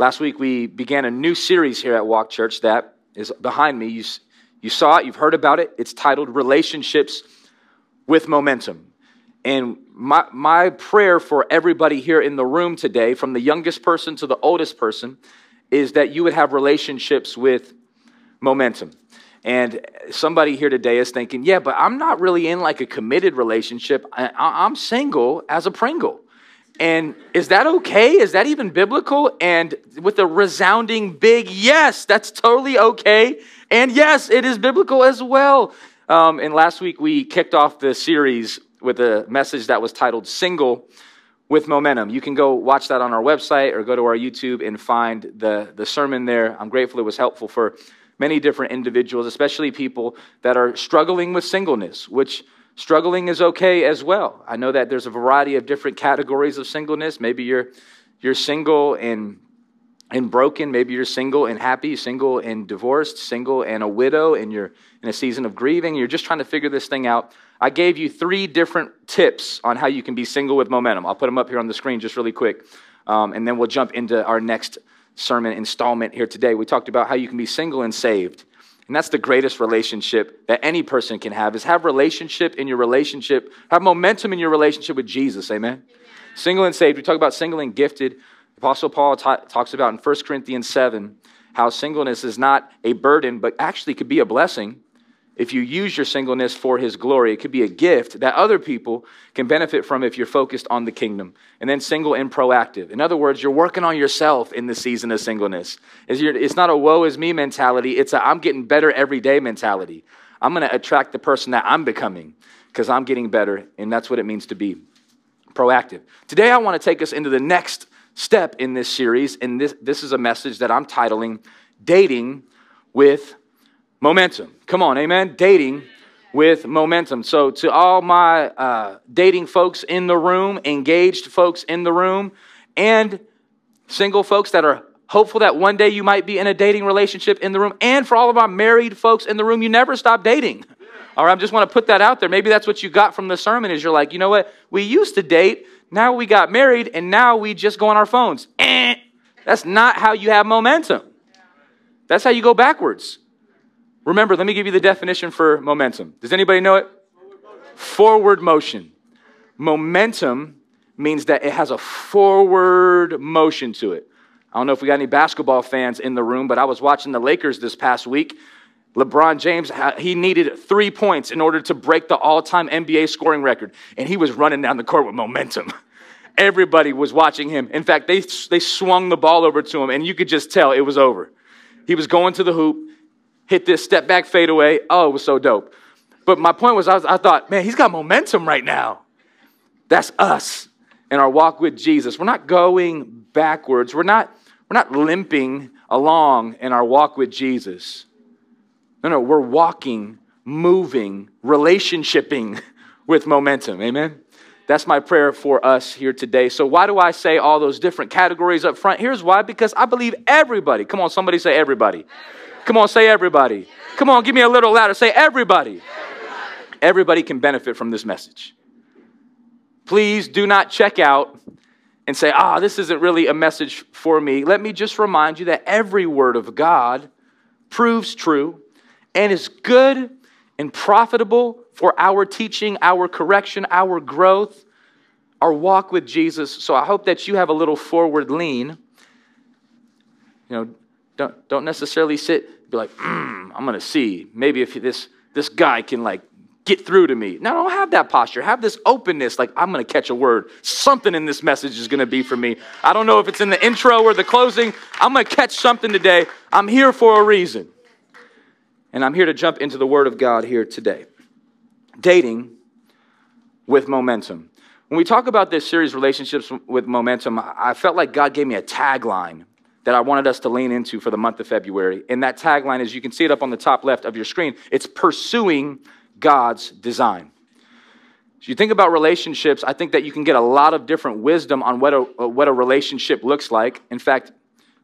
Last week, we began a new series here at Walk Church that is behind me. You, you saw it, you've heard about it. It's titled Relationships with Momentum. And my, my prayer for everybody here in the room today, from the youngest person to the oldest person, is that you would have relationships with momentum. And somebody here today is thinking, yeah, but I'm not really in like a committed relationship. I, am single as a Pringle. And is that okay? Is that even biblical? And with a resounding big yes, that's totally okay. And yes, it is biblical as well. Um, and last week we kicked off the series with a message that was titled Single with Momentum. You can go watch that on our website or go to our YouTube and find the, the sermon there. I'm grateful it was helpful for many different individuals, especially people that are struggling with singleness, which struggling is okay as well. I know that there's a variety of different categories of singleness. Maybe you're you're single and and broken. Maybe you're single and happy, single and divorced, single and a widow, and you're in a season of grieving. You're just trying to figure this thing out. I gave you three different tips on how you can be single with momentum. I'll put them up here on the screen just really quick, um, and then we'll jump into our next sermon installment here today. We talked about how you can be single and saved. And that's the greatest relationship that any person can have is have relationship in your relationship, have momentum in your relationship with Jesus. Amen. Single and saved. We talk about single and gifted. Apostle Paul t- talks about in 1 Corinthians 7 how singleness is not a burden, but actually could be a blessing if you use your singleness for his glory. It could be a gift that other people can benefit from if you're focused on the kingdom. And then single and proactive. In other words, you're working on yourself in the season of singleness. It's not a woe is me mentality, it's a I'm getting better every day mentality. I'm going to attract the person that I'm becoming because I'm getting better, and that's what it means to be proactive. Today, I want to take us into the next step in this series, and this, this is a message that I'm titling Dating with Momentum. Come on, amen. Dating with momentum. So, to all my uh, dating folks in the room, engaged folks in the room, and single folks that are hopeful that one day you might be in a dating relationship in the room, and for all of our married folks in the room, you never stop dating. All right, I just want to put that out there. Maybe that's what you got from the sermon is you're like, you know what? We used to date, now we got married, and now we just go on our phones. Eh. That's not how you have momentum. That's how you go backwards. Remember, let me give you the definition for momentum. Does anybody know it? Forward motion. Momentum means that it has a forward motion to it. I don't know if we got any basketball fans in the room, but I was watching the Lakers this past week. LeBron James, he needed three points in order to break the all time NBA scoring record, and he was running down the court with momentum. Everybody was watching him. In fact, they, they swung the ball over to him, and you could just tell it was over. He was going to the hoop, hit this step back fadeaway. Oh, it was so dope. But my point was, I, was, I thought, man, he's got momentum right now. That's us in our walk with Jesus. We're not going backwards. We're not, we're not limping along in our walk with Jesus. No, no, we're walking, moving, relationshiping with momentum. Amen? That's my prayer for us here today. So, why do I say all those different categories up front? Here's why because I believe everybody, come on, somebody say everybody. Come on, say everybody. Come on, give me a little louder. Say everybody. Everybody can benefit from this message. Please do not check out and say, ah, this isn't really a message for me. Let me just remind you that every word of God proves true and is good and profitable for our teaching, our correction, our growth, our walk with Jesus. So I hope that you have a little forward lean. You know, don't, don't necessarily sit be like, mm, I'm to see. Maybe if this, this guy can like get through to me. No, don't have that posture. Have this openness, like, I'm going to catch a word. Something in this message is going to be for me. I don't know if it's in the intro or the closing. I'm going to catch something today. I'm here for a reason. And I'm here to jump into the Word of God here today. Dating with momentum. When we talk about this series, Relationships with Momentum, I felt like God gave me a tagline that I wanted us to lean into for the month of February. And that tagline is you can see it up on the top left of your screen. It's pursuing God's design. As you think about relationships, I think that you can get a lot of different wisdom on what a, what a relationship looks like. In fact,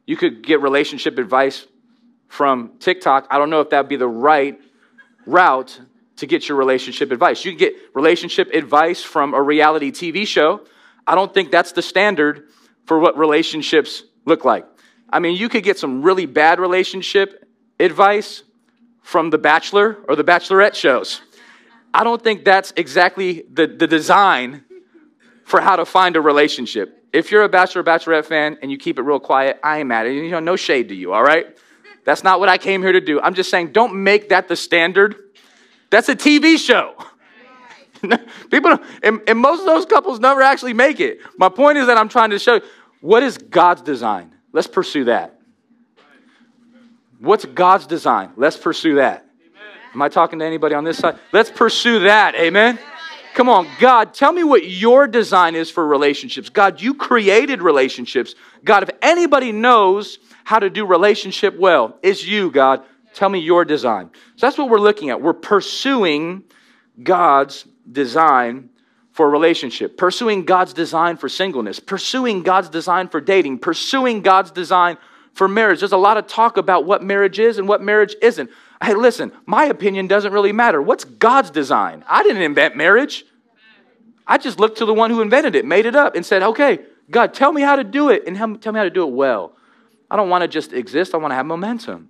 you could get relationship advice from TikTok. I don't know if that would be the right route to get your relationship advice. You can get relationship advice from a reality TV show. I don't think that's the standard for what relationships look like. I mean, you could get some really bad relationship advice from The Bachelor or The Bachelorette shows. I don't think that's exactly the, the design for how to find a relationship. If you're a Bachelor Bachelorette fan and you keep it real quiet, I ain't mad at you. You know, no shade to you, all right? That's not what I came here to do. I'm just saying, don't make that the standard. That's a TV show. People, and, and most of those couples never actually make it. My point is that I'm trying to show what is God's design? Let's pursue that. What's God's design? Let's pursue that. Am I talking to anybody on this side? Let's pursue that. Amen. Come on, God, tell me what your design is for relationships. God, you created relationships. God, if anybody knows how to do relationship well, it's you, God. Tell me your design. So that's what we're looking at. We're pursuing God's design for a relationship, pursuing God's design for singleness, pursuing God's design for dating, pursuing God's design for marriage. There's a lot of talk about what marriage is and what marriage isn't. Hey, listen, my opinion doesn't really matter. What's God's design? I didn't invent marriage. I just looked to the one who invented it, made it up, and said, okay, God, tell me how to do it and tell me how to do it well. I don't want to just exist, I want to have momentum.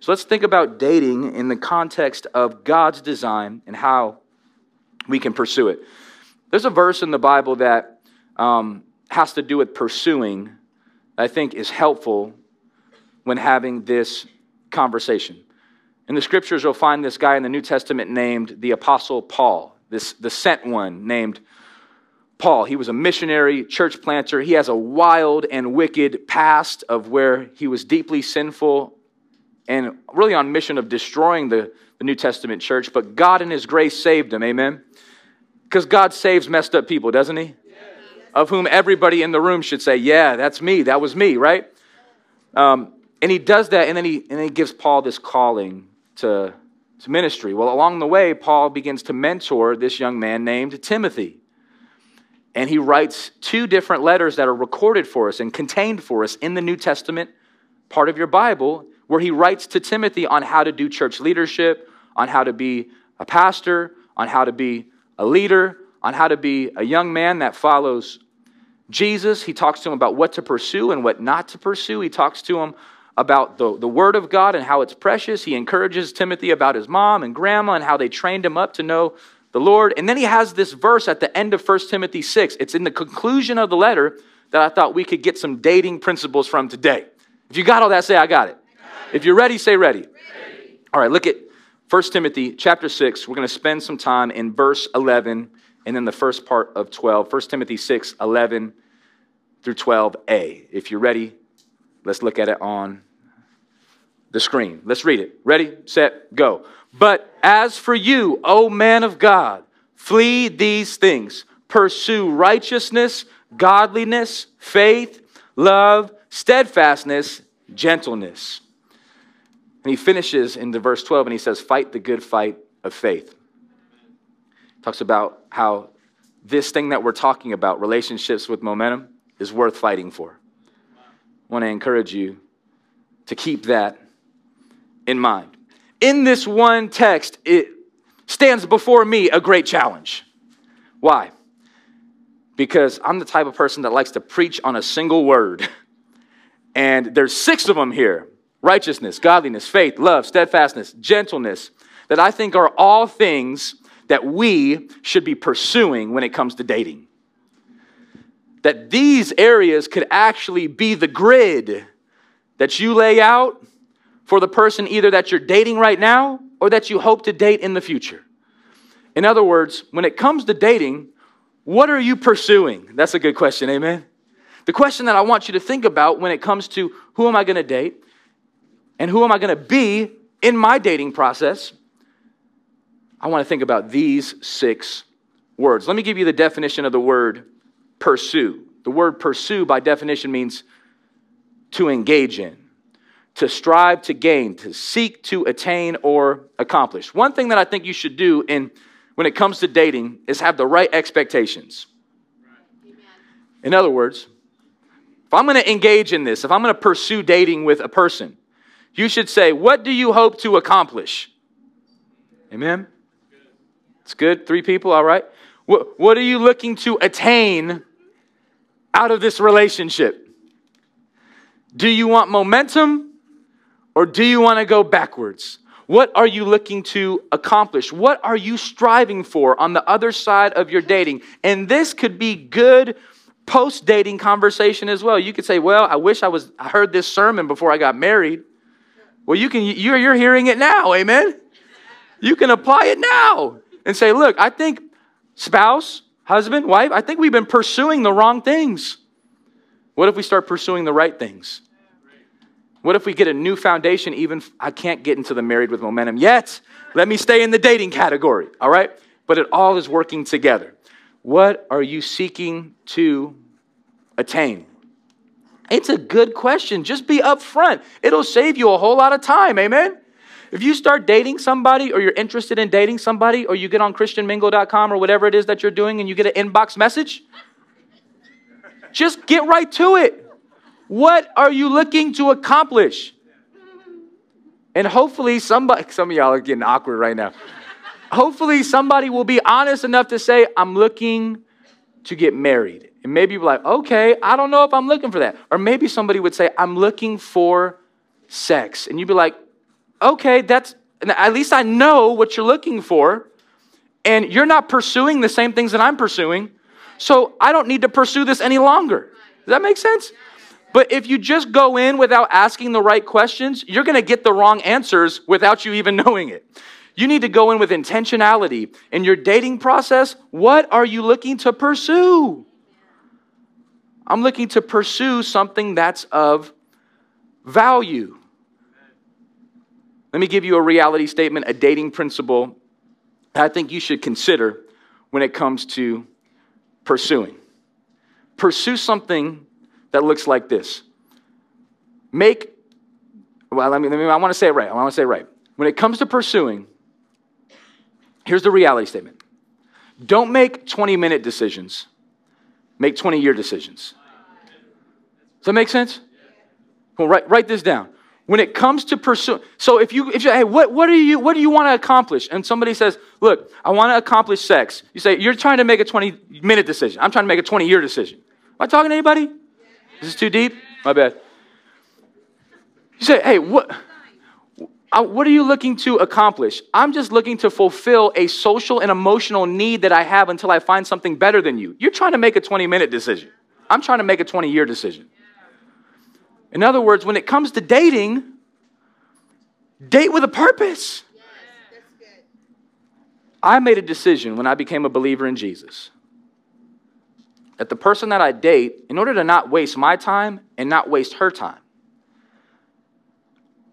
So let's think about dating in the context of God's design and how we can pursue it. There's a verse in the Bible that um, has to do with pursuing, I think is helpful when having this conversation. In the scriptures, you'll find this guy in the New Testament named the Apostle Paul, this the sent one named Paul. He was a missionary, church planter. He has a wild and wicked past of where he was deeply sinful and really on mission of destroying the, the New Testament church. But God in his grace saved him. Amen. Because God saves messed up people, doesn't he? Of whom everybody in the room should say, Yeah, that's me. That was me, right? Um, and he does that, and then he, and then he gives Paul this calling to, to ministry. Well, along the way, Paul begins to mentor this young man named Timothy. And he writes two different letters that are recorded for us and contained for us in the New Testament part of your Bible, where he writes to Timothy on how to do church leadership, on how to be a pastor, on how to be a leader, on how to be a young man that follows Jesus. He talks to him about what to pursue and what not to pursue. He talks to him about the, the Word of God and how it's precious. He encourages Timothy about his mom and grandma and how they trained him up to know the Lord. And then he has this verse at the end of 1 Timothy 6. It's in the conclusion of the letter that I thought we could get some dating principles from today. If you got all that, say, I got it. If you're ready, say ready. ready. All right, look at 1 Timothy chapter 6. We're going to spend some time in verse 11 and then the first part of 12. 1 Timothy 6, 11 through 12a. If you're ready, let's look at it on the screen. Let's read it. Ready, set, go. But as for you, O man of God, flee these things. Pursue righteousness, godliness, faith, love, steadfastness, gentleness. And he finishes in the verse 12 and he says, Fight the good fight of faith. Talks about how this thing that we're talking about, relationships with momentum, is worth fighting for. I want to encourage you to keep that in mind. In this one text, it stands before me a great challenge. Why? Because I'm the type of person that likes to preach on a single word. And there's six of them here righteousness, godliness, faith, love, steadfastness, gentleness, that I think are all things that we should be pursuing when it comes to dating. That these areas could actually be the grid that you lay out for the person either that you're dating right now or that you hope to date in the future. In other words, when it comes to dating, what are you pursuing? That's a good question, amen? The question that I want you to think about when it comes to who am I going to date and who am I going to be in my dating process, I want to think about these six words. Let me give you the definition of the word pursue. The word pursue, by definition, means to engage in, to strive to gain, to seek to attain or accomplish. One thing that I think you should do in when it comes to dating is have the right expectations. In other words, if I'm going to engage in this, if I'm going to pursue dating with a person, you should say, What do you hope to accomplish? Amen? It's good. Three people, all right. What, what are you looking to attain out of this relationship? Do you want momentum or do you want to go backwards? What are you looking to accomplish? What are you striving for on the other side of your dating? And this could be good post dating conversation as well. You could say, "Well, I wish I was I heard this sermon before I got married." Well, you can you're you're hearing it now. Amen. You can apply it now and say, "Look, I think spouse, husband, wife, I think we've been pursuing the wrong things. What if we start pursuing the right things?" What if we get a new foundation? Even I can't get into the married with momentum yet. Let me stay in the dating category, all right? But it all is working together. What are you seeking to attain? It's a good question. Just be upfront. It'll save you a whole lot of time. Amen. If you start dating somebody or you're interested in dating somebody or you get on christianmingle.com or whatever it is that you're doing and you get an inbox message, just get right to it. What are you looking to accomplish? And hopefully, somebody, some of y'all are getting awkward right now. hopefully, somebody will be honest enough to say, I'm looking to get married. And maybe you're like, okay, I don't know if I'm looking for that. Or maybe somebody would say, I'm looking for sex. And you'd be like, okay, that's, at least I know what you're looking for. And you're not pursuing the same things that I'm pursuing. So I don't need to pursue this any longer. Does that make sense? But if you just go in without asking the right questions, you're going to get the wrong answers without you even knowing it. You need to go in with intentionality. In your dating process, what are you looking to pursue? I'm looking to pursue something that's of value. Let me give you a reality statement, a dating principle that I think you should consider when it comes to pursuing. Pursue something that looks like this. Make, well, let me, let me I want to say it right. I want to say it right. When it comes to pursuing, here's the reality statement don't make 20 minute decisions, make 20 year decisions. Does that make sense? Well, write, write this down. When it comes to pursue, so if you, if you, hey, what, what do you, what do you want to accomplish? And somebody says, look, I want to accomplish sex. You say, you're trying to make a 20 minute decision. I'm trying to make a 20 year decision. Am I talking to anybody? Is this too deep? My bad. You say, hey, what, what are you looking to accomplish? I'm just looking to fulfill a social and emotional need that I have until I find something better than you. You're trying to make a 20 minute decision. I'm trying to make a 20 year decision. In other words, when it comes to dating, date with a purpose. I made a decision when I became a believer in Jesus that the person that I date, in order to not waste my time and not waste her time,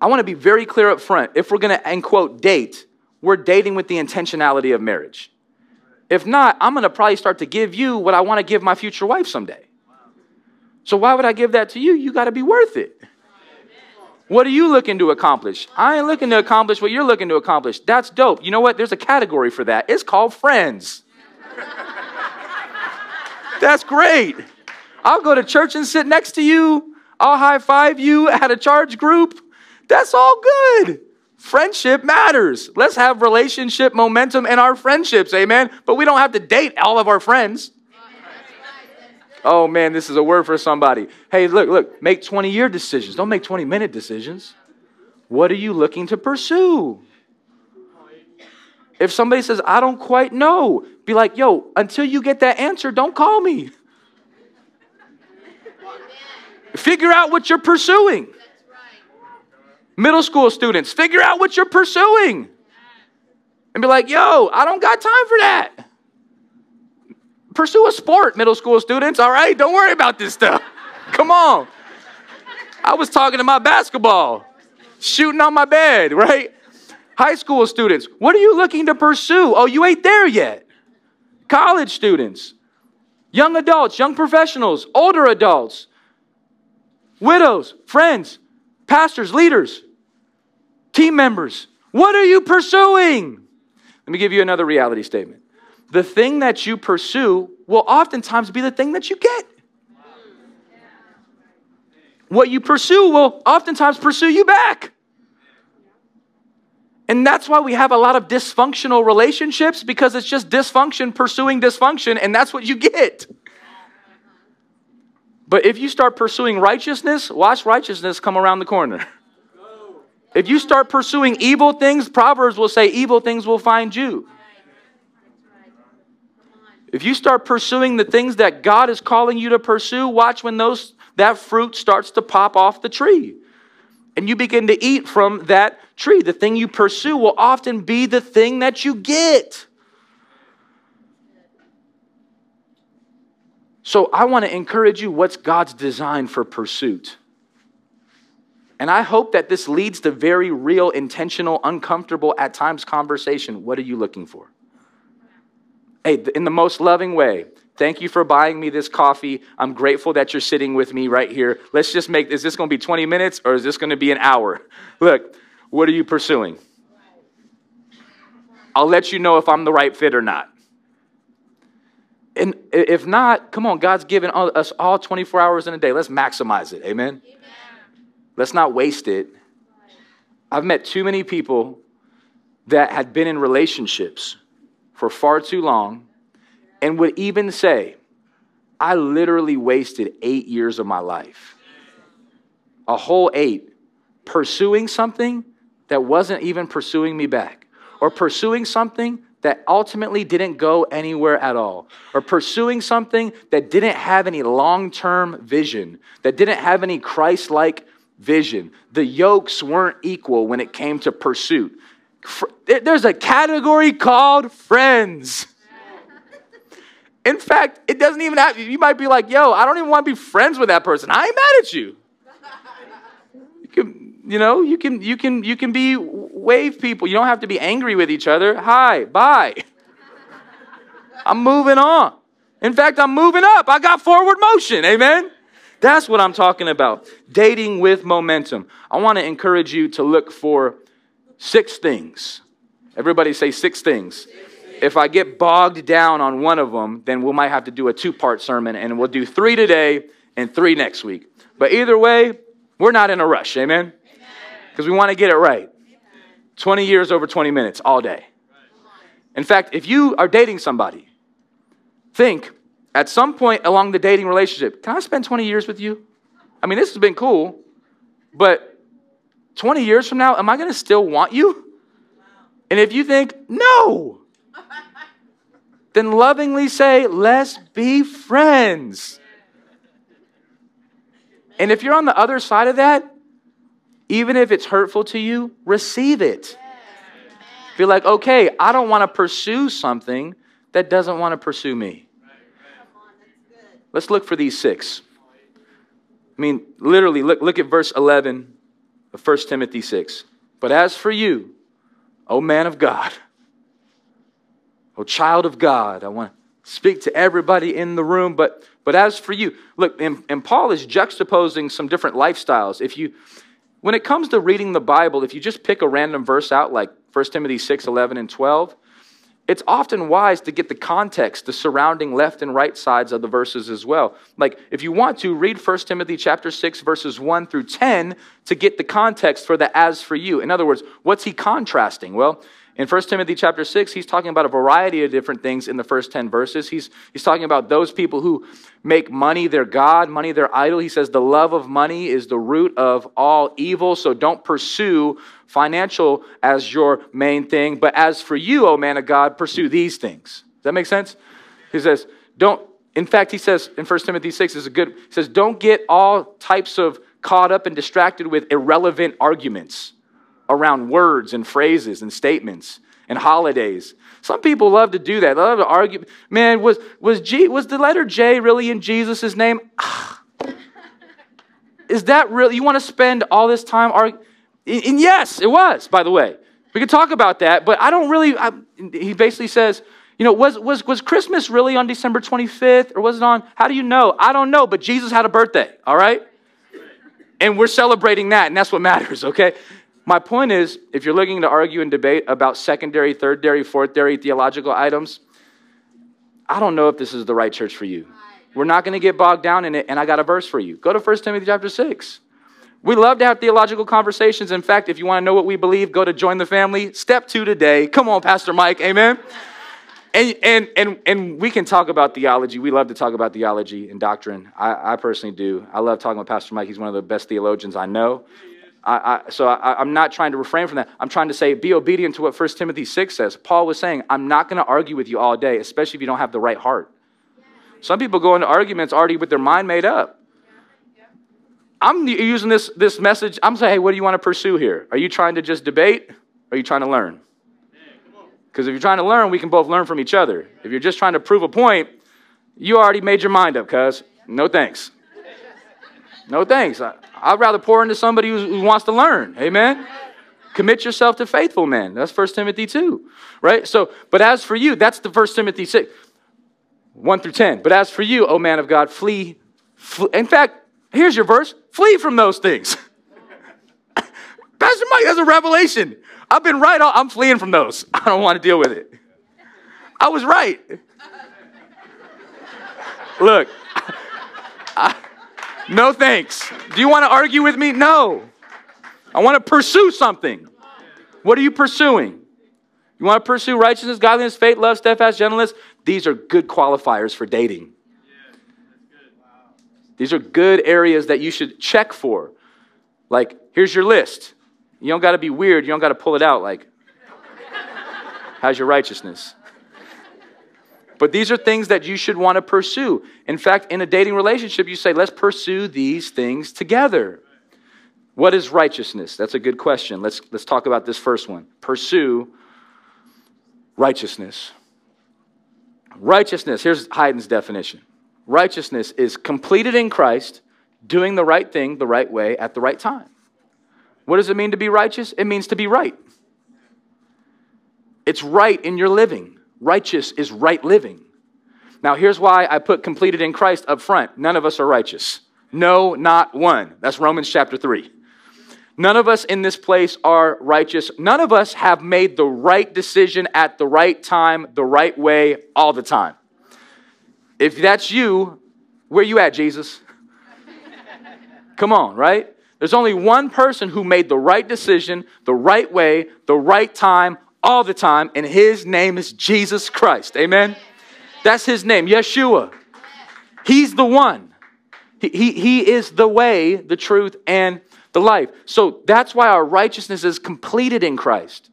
I want to be very clear up front. If we're going to, end quote, date, we're dating with the intentionality of marriage. If not, I'm going to probably start to give you what I want to give my future wife someday. So why would I give that to you? You got to be worth it. What are you looking to accomplish? I ain't looking to accomplish what you're looking to accomplish. That's dope. You know what? There's a category for that. It's called friends. That's great. I'll go to church and sit next to you. I'll high five you at a charge group. That's all good. Friendship matters. Let's have relationship momentum in our friendships, amen? But we don't have to date all of our friends. Oh man, this is a word for somebody. Hey, look, look, make 20 year decisions. Don't make 20 minute decisions. What are you looking to pursue? If somebody says, I don't quite know, be like, yo, until you get that answer, don't call me. Figure out what you're pursuing. Middle school students, figure out what you're pursuing. And be like, yo, I don't got time for that. Pursue a sport, middle school students, all right? Don't worry about this stuff. Come on. I was talking to my basketball, shooting on my bed, right? High school students, what are you looking to pursue? Oh, you ain't there yet. College students, young adults, young professionals, older adults, widows, friends, pastors, leaders, team members. What are you pursuing? Let me give you another reality statement. The thing that you pursue will oftentimes be the thing that you get. What you pursue will oftentimes pursue you back. And that's why we have a lot of dysfunctional relationships because it's just dysfunction pursuing dysfunction, and that's what you get. But if you start pursuing righteousness, watch righteousness come around the corner. If you start pursuing evil things, Proverbs will say evil things will find you. If you start pursuing the things that God is calling you to pursue, watch when those that fruit starts to pop off the tree. And you begin to eat from that tree. The thing you pursue will often be the thing that you get. So I want to encourage you what's God's design for pursuit? And I hope that this leads to very real, intentional, uncomfortable, at times conversation. What are you looking for? Hey, in the most loving way, thank you for buying me this coffee. I'm grateful that you're sitting with me right here. Let's just make is this going to be 20 minutes or is this going to be an hour? Look, what are you pursuing? I'll let you know if I'm the right fit or not. And if not, come on, God's given us all 24 hours in a day. Let's maximize it. Amen? Amen. Let's not waste it. I've met too many people that had been in relationships for far too long and would even say, I literally wasted eight years of my life, a whole eight, pursuing something that wasn't even pursuing me back, or pursuing something that ultimately didn't go anywhere at all, or pursuing something that didn't have any long term vision, that didn't have any Christ like vision. The yokes weren't equal when it came to pursuit. There's a category called friends. In fact, it doesn't even have, you might be like, yo, I don't even want to be friends with that person. I ain't mad at you. You can, you know, you can, you can, you can be wave people. You don't have to be angry with each other. Hi, bye. I'm moving on. In fact, I'm moving up. I got forward motion. Amen. That's what I'm talking about. Dating with momentum. I want to encourage you to look for six things. Everybody say six things. If I get bogged down on one of them, then we might have to do a two part sermon and we'll do three today and three next week. But either way, we're not in a rush. Amen? Because we want to get it right. 20 years over 20 minutes all day. In fact, if you are dating somebody, think at some point along the dating relationship, can I spend 20 years with you? I mean, this has been cool, but 20 years from now, am I going to still want you? And if you think, no, then lovingly say, let's be friends. And if you're on the other side of that, even if it's hurtful to you, receive it. Be like, okay, I don't want to pursue something that doesn't want to pursue me. Let's look for these six. I mean, literally, look, look at verse 11 of 1 Timothy 6. But as for you, O man of God, O child of God, I want to speak to everybody in the room, but, but as for you, look, and, and Paul is juxtaposing some different lifestyles. If you, when it comes to reading the Bible, if you just pick a random verse out like 1 Timothy 6, 11, and 12, it's often wise to get the context, the surrounding left and right sides of the verses as well. Like if you want to read 1 Timothy chapter 6 verses 1 through 10 to get the context for the as for you. In other words, what's he contrasting? Well, in 1 Timothy chapter 6, he's talking about a variety of different things in the first 10 verses. He's, he's talking about those people who make money their God, money their idol. He says the love of money is the root of all evil, so don't pursue financial as your main thing. But as for you, O man of God, pursue these things. Does that make sense? He says, don't, in fact, he says in 1 Timothy 6 is a good, he says, don't get all types of caught up and distracted with irrelevant arguments around words and phrases and statements and holidays. Some people love to do that. They love to argue. Man, was, was, G, was the letter J really in Jesus' name? Ah. Is that real? You want to spend all this time arguing? And yes, it was, by the way. We could talk about that, but I don't really. I, he basically says, you know, was, was, was Christmas really on December 25th or was it on? How do you know? I don't know, but Jesus had a birthday, all right? And we're celebrating that, and that's what matters, okay? My point is, if you're looking to argue and debate about secondary, third dairy, fourth dairy theological items, I don't know if this is the right church for you. We're not going to get bogged down in it, and I got a verse for you. Go to 1 Timothy chapter 6. We love to have theological conversations. In fact, if you want to know what we believe, go to join the family. Step two today. Come on, Pastor Mike. Amen. and, and, and, and we can talk about theology. We love to talk about theology and doctrine. I, I personally do. I love talking with Pastor Mike. He's one of the best theologians I know. I, I, so I, am not trying to refrain from that. I'm trying to say, be obedient to what 1 Timothy 6 says. Paul was saying, I'm not going to argue with you all day, especially if you don't have the right heart. Some people go into arguments already with their mind made up. I'm using this, this message. I'm saying, hey, what do you want to pursue here? Are you trying to just debate? Are you trying to learn? Because if you're trying to learn, we can both learn from each other. If you're just trying to prove a point, you already made your mind up, cuz. No thanks. No thanks. I, would rather pour into somebody who wants to learn. Amen. Commit yourself to faithful men. That's 1 Timothy 2. Right? So, but as for you, that's the 1 Timothy 6, 1 through 10. But as for you, O man of God, flee. flee. In fact, here's your verse flee from those things. Pastor Mike, that's a revelation. I've been right. I'm fleeing from those. I don't want to deal with it. I was right. Look, I, no thanks. Do you want to argue with me? No. I want to pursue something. What are you pursuing? You want to pursue righteousness, godliness, faith, love, steadfast, gentleness? These are good qualifiers for dating. These are good areas that you should check for. Like, here's your list. You don't got to be weird. You don't got to pull it out like, how's your righteousness? But these are things that you should want to pursue. In fact, in a dating relationship, you say, let's pursue these things together. What is righteousness? That's a good question. Let's, let's talk about this first one. Pursue righteousness. Righteousness, here's Hayden's definition righteousness is completed in Christ, doing the right thing the right way at the right time. What does it mean to be righteous? It means to be right. It's right in your living. Righteous is right living. Now, here's why I put completed in Christ up front. None of us are righteous. No, not one. That's Romans chapter 3. None of us in this place are righteous. None of us have made the right decision at the right time, the right way, all the time. If that's you, where you at, Jesus? Come on, right? There's only one person who made the right decision, the right way, the right time, all the time, and his name is Jesus Christ. Amen? That's his name, Yeshua. He's the one. He, he, he is the way, the truth, and the life. So that's why our righteousness is completed in Christ.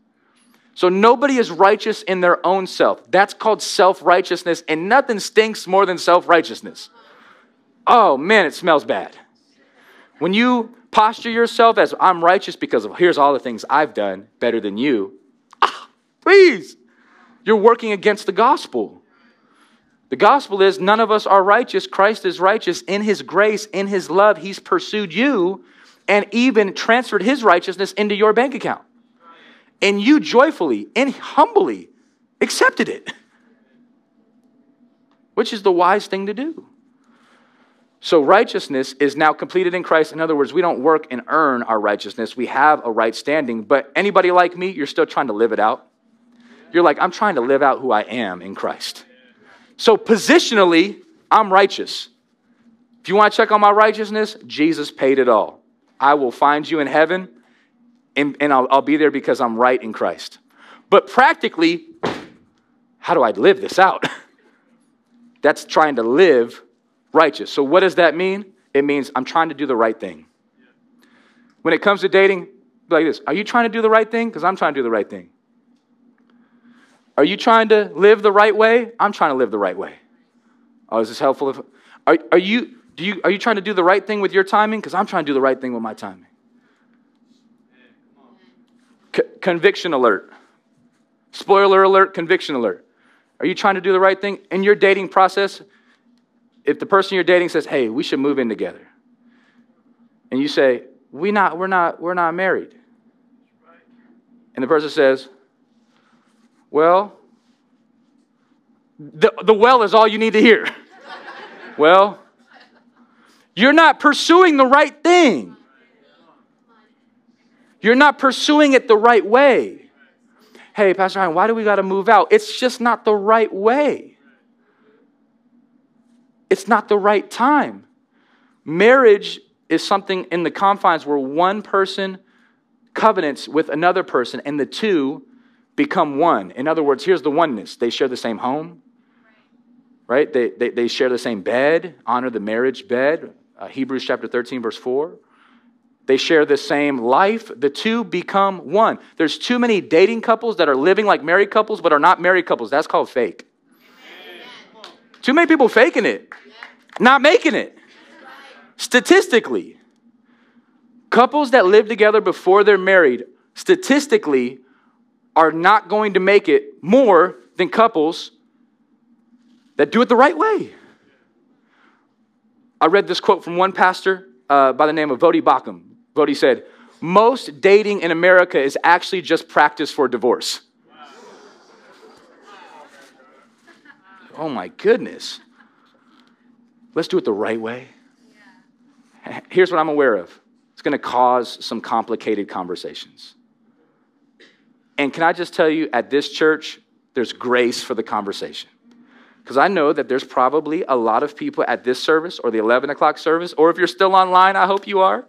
So nobody is righteous in their own self. That's called self righteousness, and nothing stinks more than self righteousness. Oh man, it smells bad. When you posture yourself as I'm righteous because of here's all the things I've done better than you, please, you're working against the gospel. The gospel is none of us are righteous. Christ is righteous. In his grace, in his love, he's pursued you and even transferred his righteousness into your bank account. And you joyfully and humbly accepted it, which is the wise thing to do. So righteousness is now completed in Christ. In other words, we don't work and earn our righteousness. We have a right standing. But anybody like me, you're still trying to live it out. You're like, I'm trying to live out who I am in Christ. So positionally, I'm righteous. If you want to check on my righteousness, Jesus paid it all. I will find you in heaven, and, and I'll, I'll be there because I'm right in Christ. But practically, how do I live this out? That's trying to live righteous. So, what does that mean? It means I'm trying to do the right thing. When it comes to dating, like this Are you trying to do the right thing? Because I'm trying to do the right thing. Are you trying to live the right way? I'm trying to live the right way. Oh, is this helpful? If, are, are, you, do you, are you trying to do the right thing with your timing? Because I'm trying to do the right thing with my timing. C- conviction alert. Spoiler alert, conviction alert. Are you trying to do the right thing? In your dating process, if the person you're dating says, "Hey, we should move in together," and you say, "We not, we're not, we're not married," and the person says, "Well, the, the well is all you need to hear." well, you're not pursuing the right thing. You're not pursuing it the right way. Hey, Pastor Ryan, why do we got to move out? It's just not the right way. It's not the right time. Marriage is something in the confines where one person covenants with another person, and the two become one. In other words, here's the oneness they share the same home, right? They, they, they share the same bed, honor the marriage bed, uh, Hebrews chapter 13, verse 4. They share the same life. The two become one. There's too many dating couples that are living like married couples but are not married couples. That's called fake. Amen. Too many people faking it, not making it. Statistically, couples that live together before they're married, statistically, are not going to make it more than couples that do it the right way. I read this quote from one pastor uh, by the name of Voddie Baucham. Voddie said, Most dating in America is actually just practice for divorce. Oh my goodness. Let's do it the right way. Here's what I'm aware of it's going to cause some complicated conversations. And can I just tell you, at this church, there's grace for the conversation. Because I know that there's probably a lot of people at this service or the 11 o'clock service, or if you're still online, I hope you are,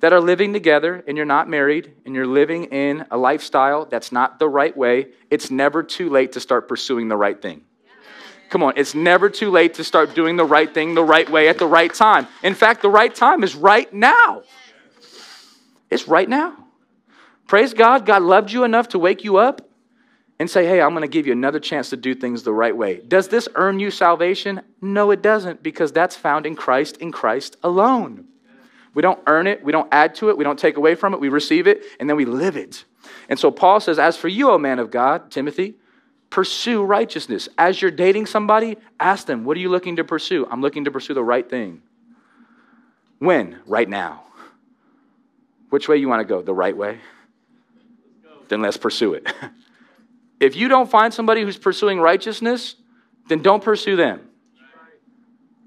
that are living together and you're not married and you're living in a lifestyle that's not the right way. It's never too late to start pursuing the right thing. Come on, it's never too late to start doing the right thing the right way at the right time. In fact, the right time is right now. It's right now. Praise God, God loved you enough to wake you up and say, hey, I'm going to give you another chance to do things the right way. Does this earn you salvation? No, it doesn't, because that's found in Christ, in Christ alone. We don't earn it, we don't add to it, we don't take away from it, we receive it, and then we live it. And so Paul says, As for you, O man of God, Timothy, pursue righteousness. As you're dating somebody, ask them, What are you looking to pursue? I'm looking to pursue the right thing. When? Right now. Which way you want to go? The right way? Then let's pursue it. if you don't find somebody who's pursuing righteousness, then don't pursue them.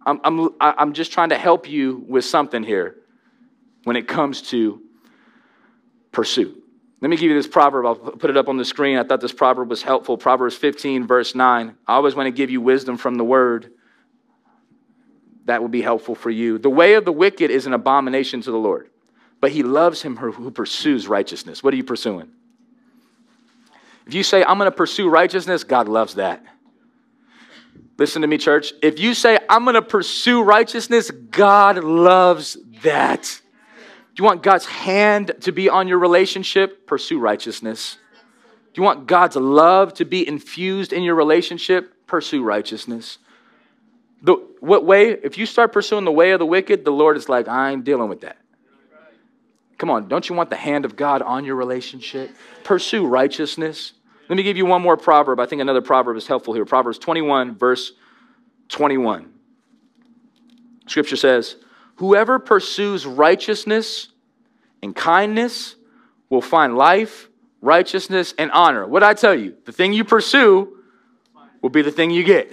I'm, I'm, I'm just trying to help you with something here when it comes to pursuit. Let me give you this proverb. I'll put it up on the screen. I thought this proverb was helpful. Proverbs 15, verse 9. I always want to give you wisdom from the word. That will be helpful for you. The way of the wicked is an abomination to the Lord, but he loves him who pursues righteousness. What are you pursuing? If you say, I'm going to pursue righteousness, God loves that. Listen to me, church. If you say, I'm going to pursue righteousness, God loves that. Do you want God's hand to be on your relationship? Pursue righteousness. Do you want God's love to be infused in your relationship? Pursue righteousness. The, what way? If you start pursuing the way of the wicked, the Lord is like, I ain't dealing with that. Come on, don't you want the hand of God on your relationship? Pursue righteousness. Let me give you one more proverb. I think another proverb is helpful here. Proverbs 21, verse 21. Scripture says, Whoever pursues righteousness and kindness will find life, righteousness, and honor. What I tell you, the thing you pursue will be the thing you get.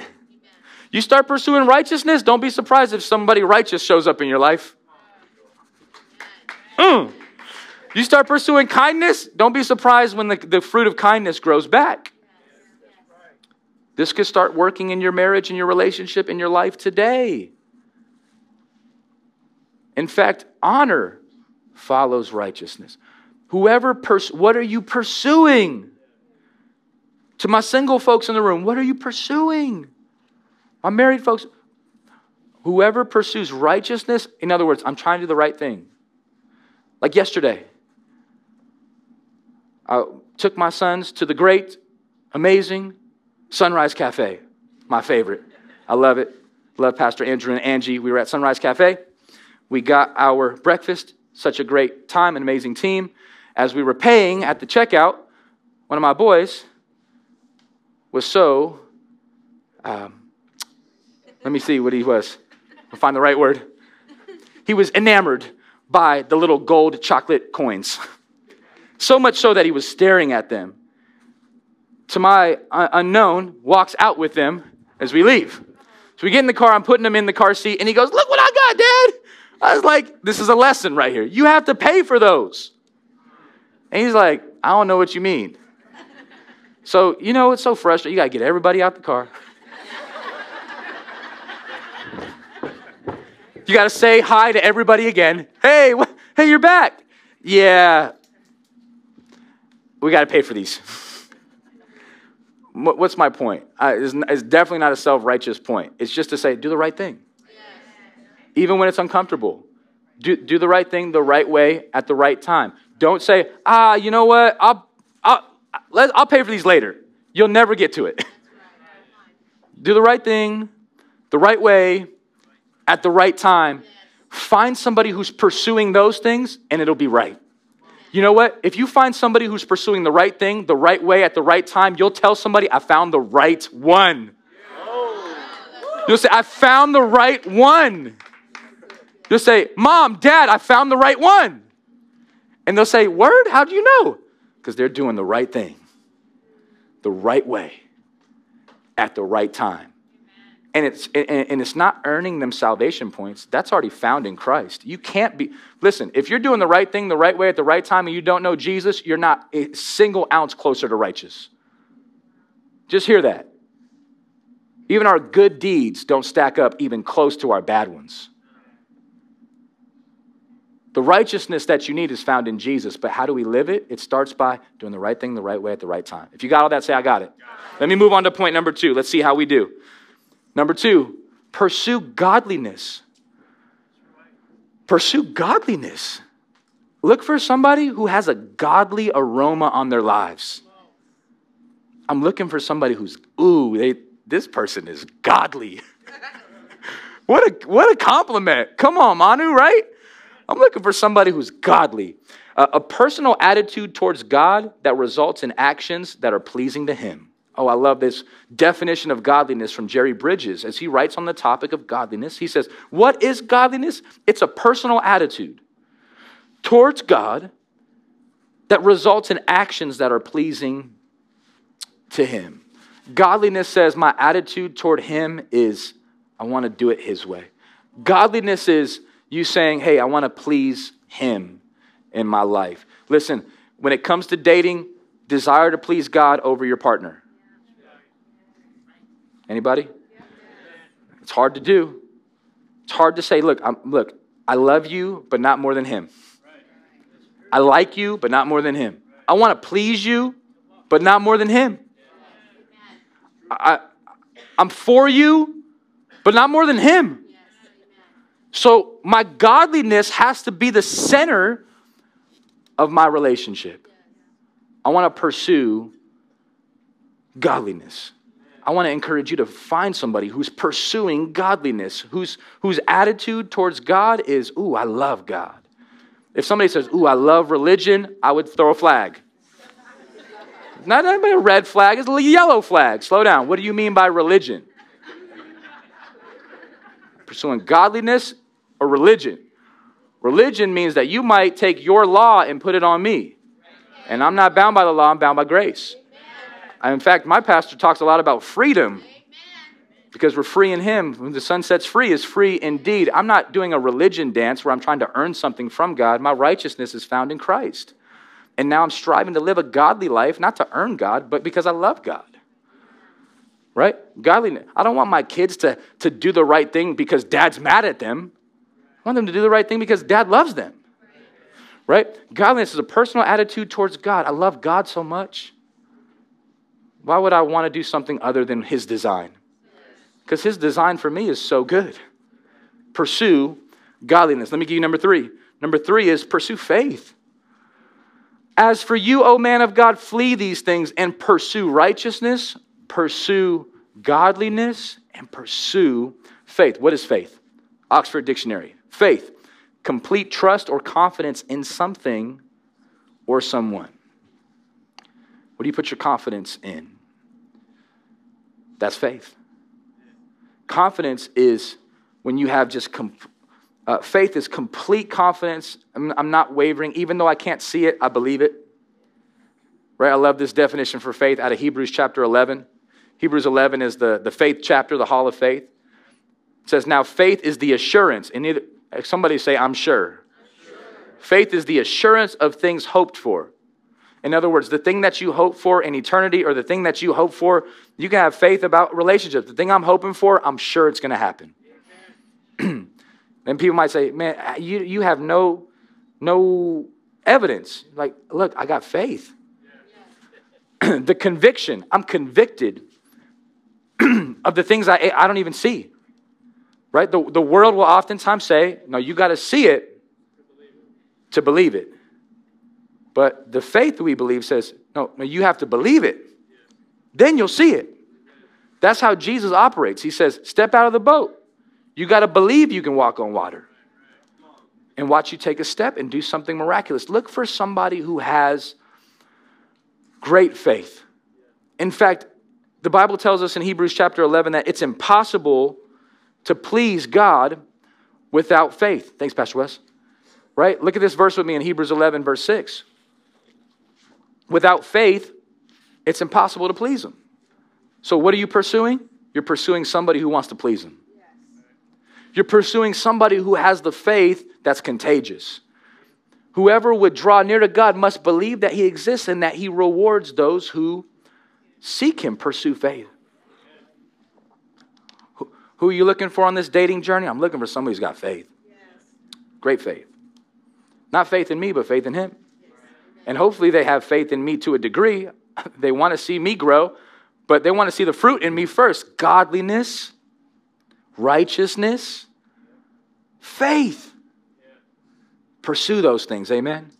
You start pursuing righteousness, don't be surprised if somebody righteous shows up in your life. Mm. You start pursuing kindness, don't be surprised when the, the fruit of kindness grows back. This could start working in your marriage, in your relationship, in your life today. In fact, honor follows righteousness. Whoever, pers- what are you pursuing? To my single folks in the room, what are you pursuing? My married folks, whoever pursues righteousness, in other words, I'm trying to do the right thing. Like yesterday, I took my sons to the great, amazing Sunrise Cafe, my favorite. I love it. Love Pastor Andrew and Angie. We were at Sunrise Cafe. We got our breakfast. Such a great time, an amazing team. As we were paying at the checkout, one of my boys was so, um, let me see what he was. I'll find the right word. He was enamored by the little gold chocolate coins. so much so that he was staring at them. To my unknown, walks out with them as we leave. So we get in the car, I'm putting him in the car seat, and he goes, Look what I got, Dad. I was like, This is a lesson right here. You have to pay for those. And he's like, I don't know what you mean. So, you know, it's so frustrating. You got to get everybody out the car. You got to say hi to everybody again. Hey, wh- hey, you're back. Yeah. we got to pay for these. What's my point? It's, it's, definitely not a self righteous point. It's just to say, do the right thing. Even when it's uncomfortable. Do, do the right thing the right way at the right time. Don't say, ah, you know what? I'll, I'll, I'll pay for these later. You'll never get to it. do the right thing the right way at the right time. Find somebody who's pursuing those things, and it'll be right. You know what? If you find somebody who's pursuing the right thing, the right way, at the right time, you'll tell somebody, I found the right one. You'll say, I found the right one. You'll say, Mom, Dad, I found the right one. And they'll say, Word? How do you know? Because they're doing the right thing, the right way, at the right time and it's and it's not earning them salvation points. That's already found in christ. You can't be listen if you're doing the right thing the right way at the right time and you don't know jesus you're not a single ounce closer to righteous. Just hear that. Even our good deeds don't stack up even close to our bad ones. The righteousness that you need is found in jesus but how do we live it? It starts by doing the right thing the right way at the right time. If you got all that say i got it. Let me move on to point number two. Let's see how we do Number two, pursue godliness. Pursue godliness. Look for somebody who has a godly aroma on their lives. I'm looking for somebody who's, ooh, they, this person is godly. what, a, what a compliment. Come on, Manu, right? I'm looking for somebody who's godly. Uh, a personal attitude towards God that results in actions that are pleasing to Him. Oh, I love this definition of godliness from Jerry Bridges as he writes on the topic of godliness. He says, What is godliness? It's a personal attitude towards God that results in actions that are pleasing to Him. Godliness says, My attitude toward Him is, I want to do it His way. Godliness is you saying, Hey, I want to please Him in my life. Listen, when it comes to dating, desire to please God over your partner. Anybody? It's hard to do. It's hard to say, look, I'm, look, I love you, but not more than him. I like you, but not more than him. I want to please you, but not more than him. I, I'm for you, but not more than him. So my godliness has to be the center of my relationship. I want to pursue godliness. I want to encourage you to find somebody who's pursuing godliness, whose, whose attitude towards God is, ooh, I love God. If somebody says, ooh, I love religion, I would throw a flag. Not, a red flag, it's a yellow flag. Slow down. What do you mean by religion? Pursuing godliness or religion? Religion means that you might take your law and put it on me. And I'm not bound by the law, I'm bound by grace. In fact, my pastor talks a lot about freedom because we're free in Him. When the Son sets free is free indeed. I'm not doing a religion dance where I'm trying to earn something from God. My righteousness is found in Christ. And now I'm striving to live a godly life, not to earn God, but because I love God. Right? Godliness. I don't want my kids to, to do the right thing because dad's mad at them. I want them to do the right thing because dad loves them. Right? Godliness is a personal attitude towards God. I love God so much. Why would I want to do something other than His design? Because His design for me is so good. Pursue godliness. Let me give you number three. Number three is pursue faith. As for you, O man of God, flee these things and pursue righteousness, pursue godliness, and pursue faith. What is faith? Oxford Dictionary. Faith, complete trust or confidence in something or someone. What do you put your confidence in? That's faith. Confidence is when you have just com- uh, faith is complete confidence. I'm, I'm not wavering, even though I can't see it, I believe it. Right? I love this definition for faith out of Hebrews chapter 11. Hebrews 11 is the, the faith chapter, the hall of faith. It says, Now faith is the assurance. And either, somebody say, I'm sure. I'm sure. Faith is the assurance of things hoped for in other words, the thing that you hope for in eternity or the thing that you hope for, you can have faith about relationships. The thing I'm hoping for, I'm sure it's going to happen. then people might say, man, you, you have no, no evidence. Like, look, I got faith. the conviction, I'm convicted of the things I, I don't even see. Right? The, the world will oftentimes say, no, you got to see it to believe it. But the faith we believe says, no, you have to believe it. Then you'll see it. That's how Jesus operates. He says, step out of the boat. You got to believe you can walk on water. And watch you take a step and do something miraculous. Look for somebody who has great faith. In fact, the Bible tells us in Hebrews chapter 11 that it's impossible to please God without faith. Thanks, Pastor Wes. Right? Look at this verse with me in Hebrews 11, verse 6. Without faith, it's impossible to please Him. So, what are you pursuing? You're pursuing somebody who wants to please Him. You're pursuing somebody who has the faith that's contagious. Whoever would draw near to God must believe that He exists and that He rewards those who seek Him, pursue faith. Who are you looking for on this dating journey? I'm looking for somebody who's got faith. Great faith. Not faith in me, but faith in Him. And hopefully they have faith in me to a degree. They want to see me grow, but they want to see the fruit in me first godliness, righteousness, faith. Pursue those things. Amen.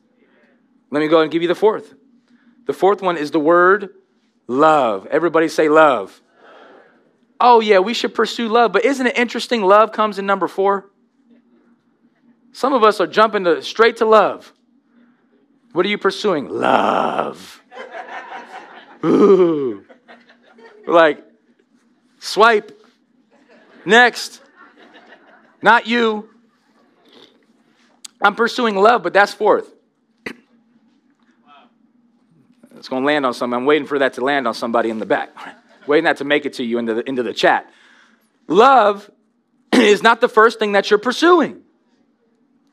Let me go and give you the fourth. The fourth one is the word love. Everybody say love. Oh, yeah, we should pursue love. But isn't it interesting? Love comes in number four. Some of us are jumping to, straight to love. What are you pursuing? Love. Ooh. Like, swipe. Next. Not you. I'm pursuing love, but that's fourth. It's going to land on somebody. I'm waiting for that to land on somebody in the back. waiting that to make it to you into the, into the chat. Love is not the first thing that you're pursuing.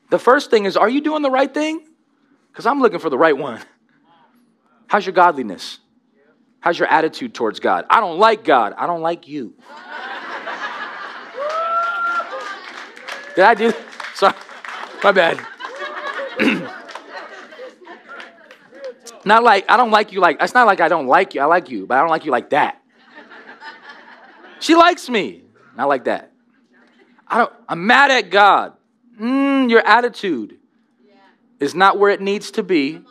The first thing is, are you doing the right thing? Because I'm looking for the right one. How's your godliness? How's your attitude towards God? I don't like God. I don't like you. Did I do? Sorry, my bad. not like I don't like you like it's not like I don't like you. I like you, but I don't like you like that. She likes me. Not like that. I don't I'm mad at God. Mm, your attitude is not where it needs to be.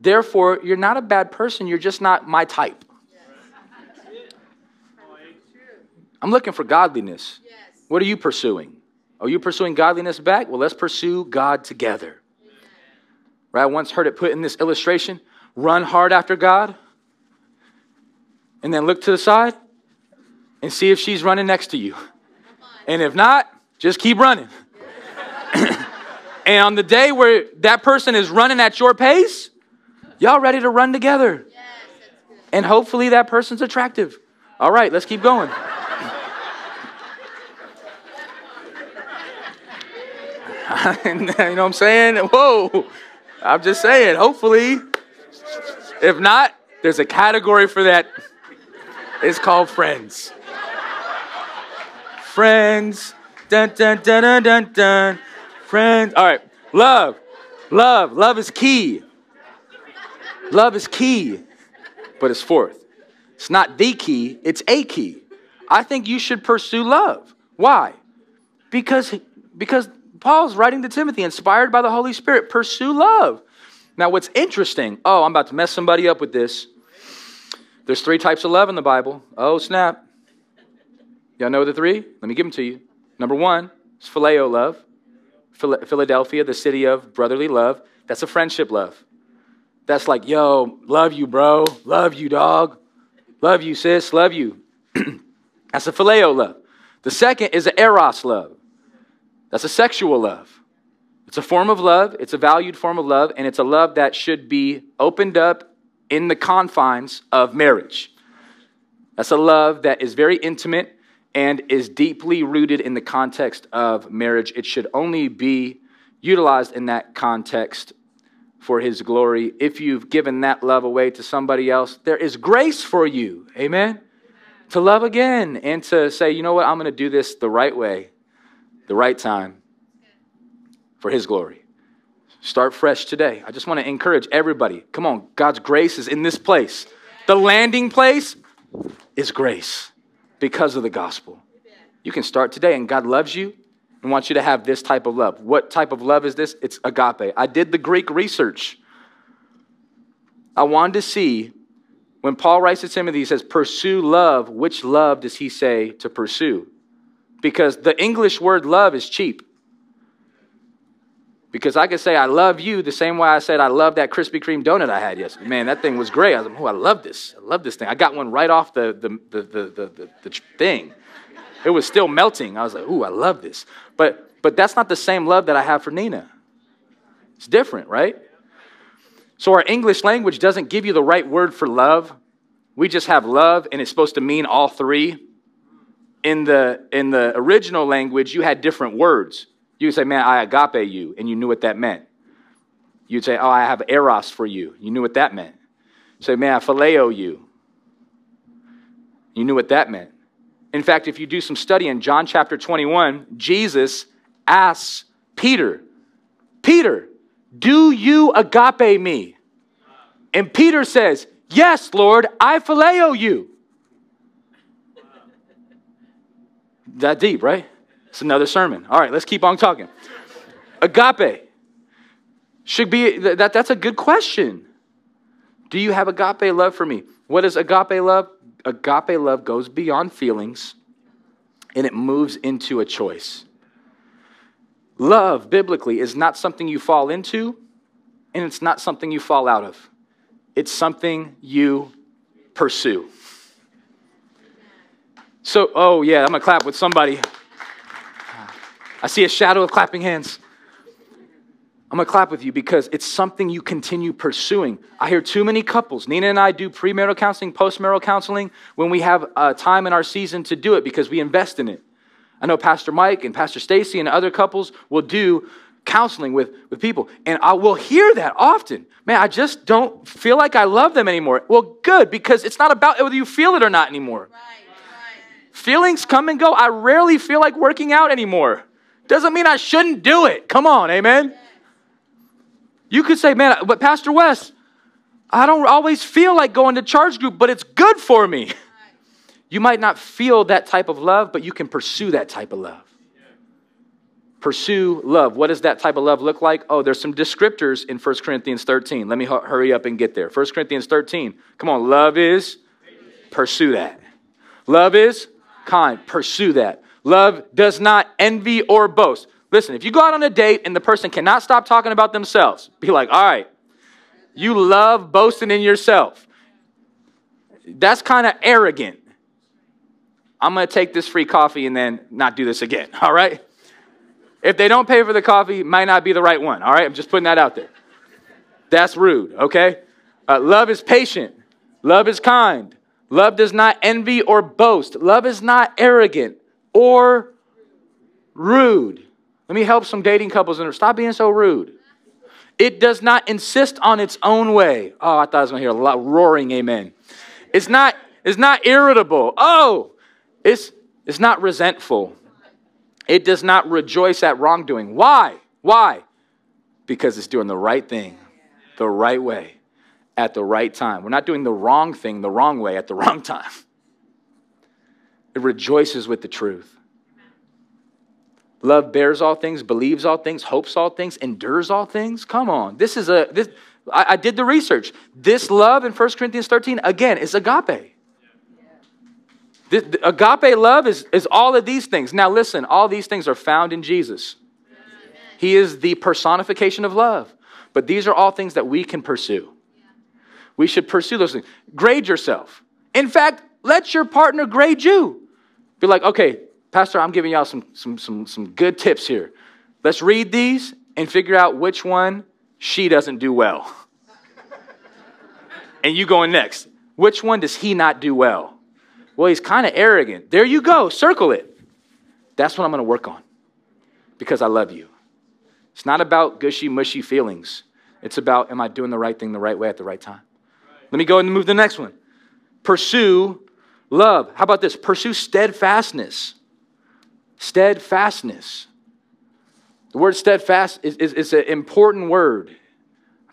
Therefore, you're not a bad person. You're just not my type. I'm looking for godliness. What are you pursuing? Are you pursuing godliness back? Well, let's pursue God together. Right? I once heard it put in this illustration run hard after God, and then look to the side and see if she's running next to you. And if not, just keep running. And on the day where that person is running at your pace, y'all ready to run together. and hopefully that person's attractive. All right, let's keep going. you know what I'm saying? Whoa. I'm just saying, hopefully. If not, there's a category for that. It's called friends. Friends. Dun dun dun dun dun dun friends. All right, love, love, love is key. Love is key, but it's fourth. It's not the key, it's a key. I think you should pursue love. Why? Because, because Paul's writing to Timothy, inspired by the Holy Spirit, pursue love. Now, what's interesting, oh, I'm about to mess somebody up with this. There's three types of love in the Bible. Oh, snap. Y'all know the three? Let me give them to you. Number one is phileo love. Philadelphia, the city of brotherly love, that's a friendship love. That's like, yo, love you, bro. Love you, dog. Love you, sis. Love you. that's a phileo love. The second is an eros love. That's a sexual love. It's a form of love, it's a valued form of love, and it's a love that should be opened up in the confines of marriage. That's a love that is very intimate and is deeply rooted in the context of marriage. It should only be utilized in that context for his glory. If you've given that love away to somebody else, there is grace for you. Amen? To love again and to say, you know what, I'm going to do this the right way, the right time for his glory. Start fresh today. I just want to encourage everybody. Come on, God's grace is in this place. The landing place is grace because of the gospel. You can start today, and God loves you and wants you to have this type of love. What type of love is this? It's agape. I did the Greek research. I wanted to see when Paul writes to Timothy, he says, Pursue love. Which love does he say to pursue? Because the English word love is cheap. Because I could say, I love you the same way I said, I love that Krispy Kreme donut I had yesterday. Man, that thing was great. I was like, oh, I love this. I love this thing. I got one right off the, the, the, the, the, the thing. It was still melting. I was like, ooh, I love this. But, but that's not the same love that I have for Nina. It's different, right? So our English language doesn't give you the right word for love. We just have love, and it's supposed to mean all three. In the, in the original language, you had different words. You would say, man, I agape you, and you knew what that meant. You'd say, oh, I have eros for you. You knew what that meant. You say, man, I phileo you. You knew what that meant. In fact, if you do some study in John chapter 21, Jesus asks Peter, Peter, do you agape me? And Peter says, Yes, Lord, I phileo you. That deep, right? It's another sermon. All right, let's keep on talking. Agape should be that that's a good question. Do you have agape love for me? What is agape love? Agape love goes beyond feelings and it moves into a choice. Love, biblically, is not something you fall into and it's not something you fall out of. It's something you pursue. So, oh yeah, I'm gonna clap with somebody. I see a shadow of clapping hands. I'm gonna clap with you because it's something you continue pursuing. I hear too many couples. Nina and I do premarital counseling, postmarital counseling when we have uh, time in our season to do it because we invest in it. I know Pastor Mike and Pastor Stacy and other couples will do counseling with, with people, and I will hear that often. Man, I just don't feel like I love them anymore. Well, good because it's not about whether you feel it or not anymore. Right, right. Feelings come and go. I rarely feel like working out anymore. Doesn't mean I shouldn't do it. Come on, amen. You could say, man, but Pastor West, I don't always feel like going to charge group, but it's good for me. You might not feel that type of love, but you can pursue that type of love. Pursue love. What does that type of love look like? Oh, there's some descriptors in 1 Corinthians 13. Let me hu- hurry up and get there. 1 Corinthians 13. Come on, love is pursue that. Love is kind. Pursue that. Love does not envy or boast. Listen, if you go out on a date and the person cannot stop talking about themselves, be like, all right, you love boasting in yourself. That's kind of arrogant. I'm going to take this free coffee and then not do this again, all right? If they don't pay for the coffee, might not be the right one, all right? I'm just putting that out there. That's rude, okay? Uh, love is patient. Love is kind. Love does not envy or boast. Love is not arrogant or rude. Let me help some dating couples stop being so rude. It does not insist on its own way. Oh, I thought I was going to hear a lot roaring amen. It's not, it's not irritable. Oh, it's, it's not resentful. It does not rejoice at wrongdoing. Why? Why? Because it's doing the right thing, the right way, at the right time. We're not doing the wrong thing the wrong way at the wrong time. It rejoices with the truth. Love bears all things, believes all things, hopes all things, endures all things. Come on. This is a this I, I did the research. This love in 1 Corinthians 13, again, is agape. Agape love is, is all of these things. Now, listen, all these things are found in Jesus. He is the personification of love. But these are all things that we can pursue. We should pursue those things. Grade yourself. In fact, let your partner grade you. Be like, okay, Pastor, I'm giving y'all some, some, some, some good tips here. Let's read these and figure out which one she doesn't do well. and you going next. Which one does he not do well? Well, he's kind of arrogant. There you go. Circle it. That's what I'm going to work on because I love you. It's not about gushy, mushy feelings. It's about, am I doing the right thing the right way at the right time? Let me go and move to the next one. Pursue love. How about this? Pursue steadfastness steadfastness. The word steadfast is, is, is an important word.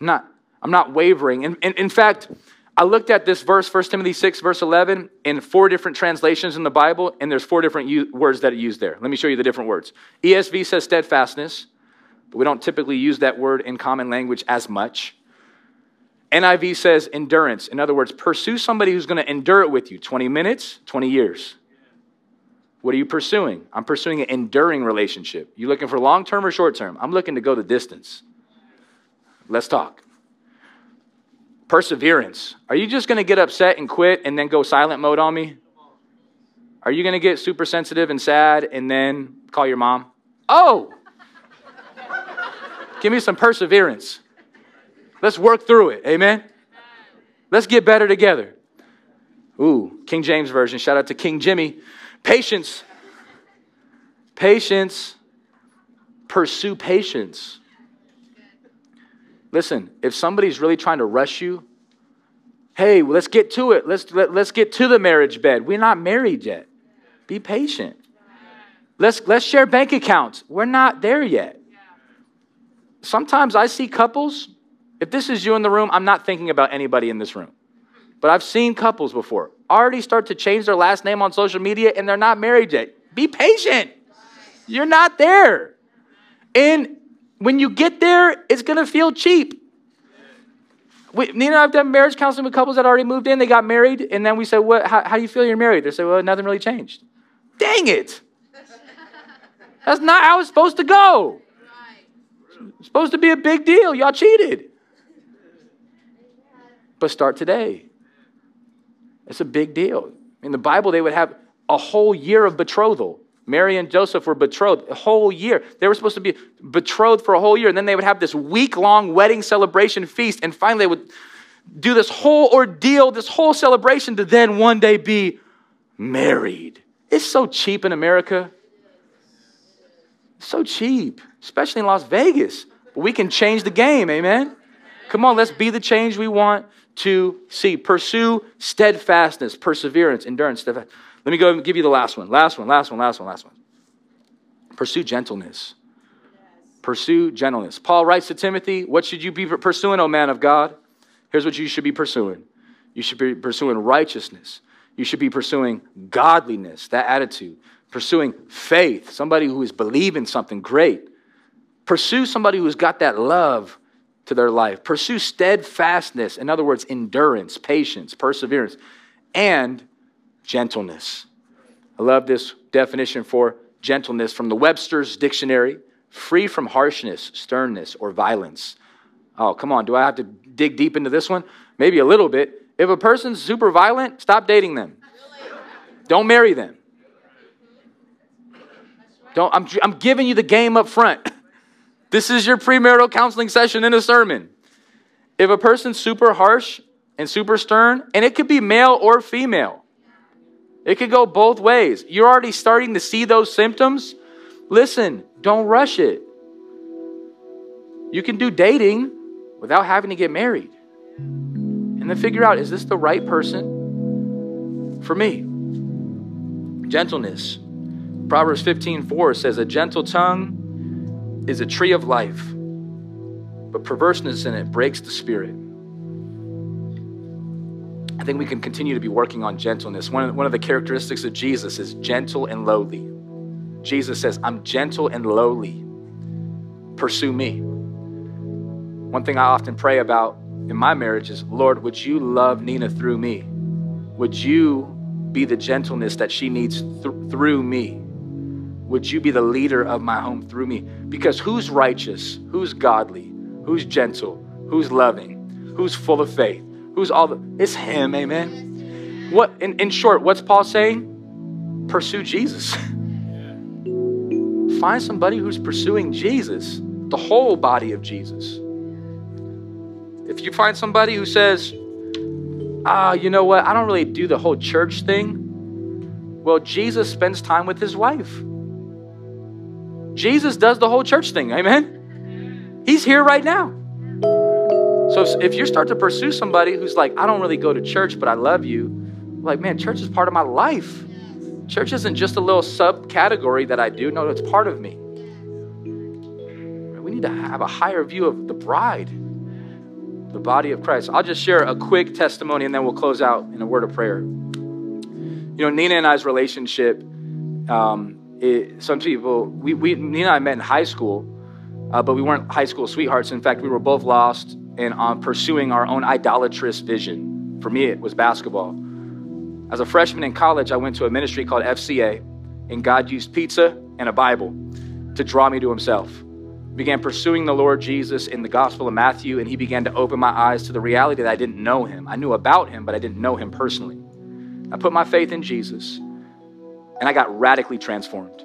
I'm not, I'm not wavering. And, and in fact, I looked at this verse, 1 Timothy 6, verse 11, in four different translations in the Bible, and there's four different u- words that are used there. Let me show you the different words. ESV says steadfastness, but we don't typically use that word in common language as much. NIV says endurance. In other words, pursue somebody who's going to endure it with you 20 minutes, 20 years. What are you pursuing? I'm pursuing an enduring relationship. You looking for long term or short term? I'm looking to go the distance. Let's talk. Perseverance. Are you just going to get upset and quit and then go silent mode on me? Are you going to get super sensitive and sad and then call your mom? Oh! Give me some perseverance. Let's work through it. Amen? Let's get better together. Ooh, King James Version. Shout out to King Jimmy. Patience. Patience. Pursue patience. Listen, if somebody's really trying to rush you, hey, let's get to it. Let's, let, let's get to the marriage bed. We're not married yet. Be patient. Let's, let's share bank accounts. We're not there yet. Sometimes I see couples, if this is you in the room, I'm not thinking about anybody in this room. But I've seen couples before already start to change their last name on social media and they're not married yet. Be patient. You're not there. And when you get there, it's going to feel cheap. We, Nina and I have done marriage counseling with couples that already moved in. They got married, and then we said, "What? How, how do you feel you're married?" They said, "Well, nothing really changed." Dang it! That's not how it's supposed to go. It's supposed to be a big deal. Y'all cheated. But start today. It's a big deal. In the Bible, they would have a whole year of betrothal. Mary and Joseph were betrothed a whole year. They were supposed to be betrothed for a whole year. And then they would have this week long wedding celebration feast. And finally, they would do this whole ordeal, this whole celebration to then one day be married. It's so cheap in America. so cheap, especially in Las Vegas. But we can change the game, amen? Come on, let's be the change we want to see. Pursue steadfastness, perseverance, endurance, steadfastness. Let me go and give you the last one. Last one, last one, last one, last one. Pursue gentleness. Pursue gentleness. Paul writes to Timothy, What should you be pursuing, O man of God? Here's what you should be pursuing you should be pursuing righteousness, you should be pursuing godliness, that attitude, pursuing faith, somebody who is believing something great. Pursue somebody who's got that love to their life. Pursue steadfastness, in other words, endurance, patience, perseverance, and gentleness. I love this definition for gentleness from the Webster's Dictionary free from harshness, sternness, or violence. Oh, come on. Do I have to dig deep into this one? Maybe a little bit. If a person's super violent, stop dating them. Don't marry them. Don't, I'm, I'm giving you the game up front. This is your premarital counseling session in a sermon. If a person's super harsh and super stern, and it could be male or female, it could go both ways. You're already starting to see those symptoms. Listen, don't rush it. You can do dating without having to get married. And then figure out is this the right person for me? Gentleness. Proverbs 15 4 says, A gentle tongue is a tree of life, but perverseness in it breaks the spirit. I think we can continue to be working on gentleness. One of, one of the characteristics of Jesus is gentle and lowly. Jesus says, I'm gentle and lowly. Pursue me. One thing I often pray about in my marriage is, Lord, would you love Nina through me? Would you be the gentleness that she needs th- through me? Would you be the leader of my home through me? Because who's righteous? Who's godly? Who's gentle? Who's loving? Who's full of faith? Who's all the, it's him, amen. What in, in short, what's Paul saying? Pursue Jesus. Find somebody who's pursuing Jesus, the whole body of Jesus. If you find somebody who says, ah, you know what, I don't really do the whole church thing. Well, Jesus spends time with his wife. Jesus does the whole church thing, amen? He's here right now. So if you start to pursue somebody who's like, I don't really go to church, but I love you, like, man, church is part of my life. Church isn't just a little subcategory that I do. No, it's part of me. We need to have a higher view of the bride. the body of Christ. I'll just share a quick testimony and then we'll close out in a word of prayer. You know, Nina and I's relationship, um, it, some people, we, we, Nina and I met in high school, uh, but we weren't high school sweethearts. In fact, we were both lost and on pursuing our own idolatrous vision. For me, it was basketball. As a freshman in college, I went to a ministry called FCA, and God used pizza and a Bible to draw me to Himself. Began pursuing the Lord Jesus in the Gospel of Matthew, and He began to open my eyes to the reality that I didn't know Him. I knew about Him, but I didn't know Him personally. I put my faith in Jesus, and I got radically transformed.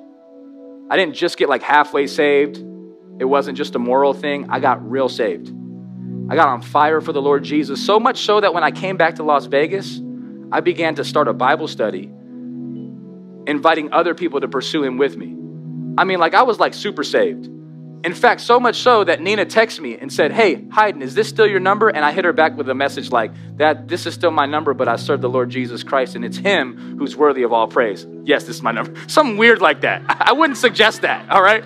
I didn't just get like halfway saved, it wasn't just a moral thing. I got real saved. I got on fire for the Lord Jesus, so much so that when I came back to Las Vegas, I began to start a Bible study, inviting other people to pursue Him with me. I mean, like, I was like super saved. In fact, so much so that Nina texted me and said, Hey, Hayden, is this still your number? And I hit her back with a message like, That this is still my number, but I serve the Lord Jesus Christ, and it's Him who's worthy of all praise. Yes, this is my number. Something weird like that. I wouldn't suggest that, all right?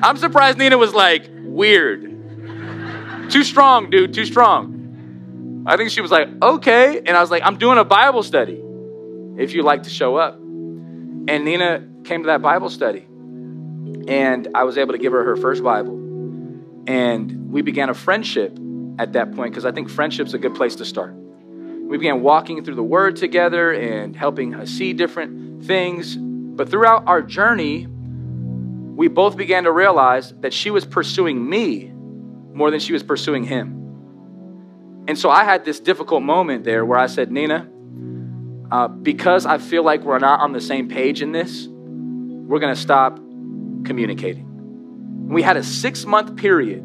I'm surprised Nina was like, Weird. Too strong, dude, too strong. I think she was like, Okay. And I was like, I'm doing a Bible study if you like to show up. And Nina came to that Bible study and I was able to give her her first Bible. And we began a friendship at that point because I think friendship's a good place to start. We began walking through the Word together and helping her see different things. But throughout our journey, we both began to realize that she was pursuing me more than she was pursuing him. And so I had this difficult moment there where I said, Nina, uh, because I feel like we're not on the same page in this, we're going to stop communicating. We had a six month period